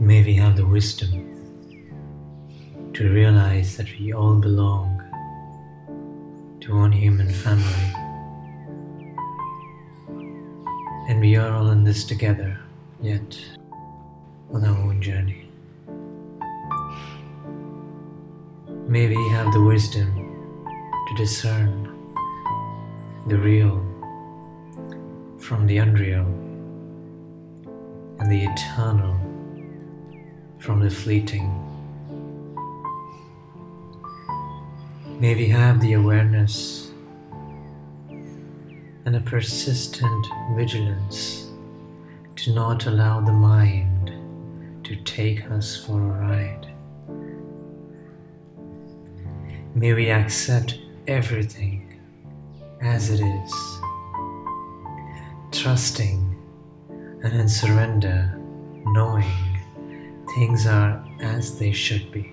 May we have the wisdom to realize that we all belong to one human family and we are all in this together, yet on our own journey. May we have the wisdom to discern the real from the unreal and the eternal from the fleeting. May we have the awareness and a persistent vigilance to not allow the mind to take us for a ride. May we accept everything as it is, trusting and in surrender, knowing things are as they should be.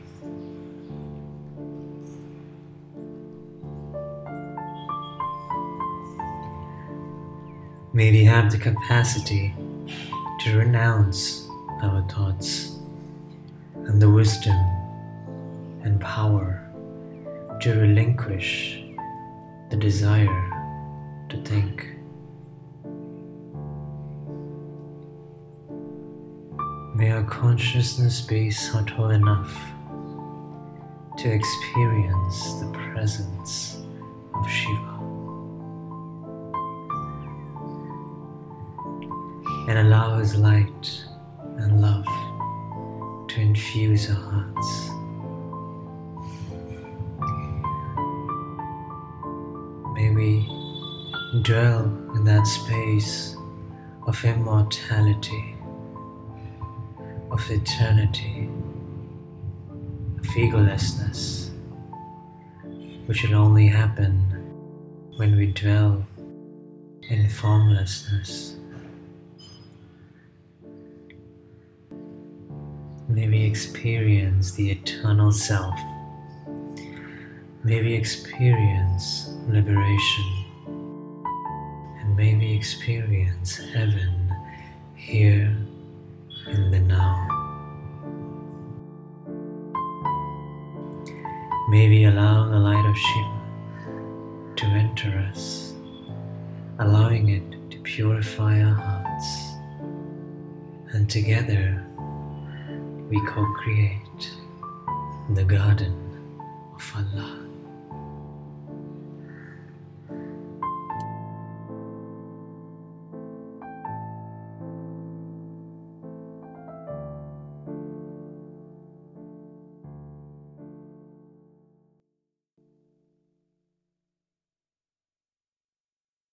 May we have the capacity to renounce our thoughts and the wisdom and power to relinquish the desire to think. May our consciousness be subtle enough to experience the presence of Shiva and allow His light and love to infuse our hearts. May we dwell in that space of immortality, of eternity, of egolessness, which will only happen when we dwell in formlessness. May we experience the eternal self. May we experience liberation. And may we experience heaven here May we allow the light of Shiva to enter us, allowing it to purify our hearts. And together we co create the garden of Allah.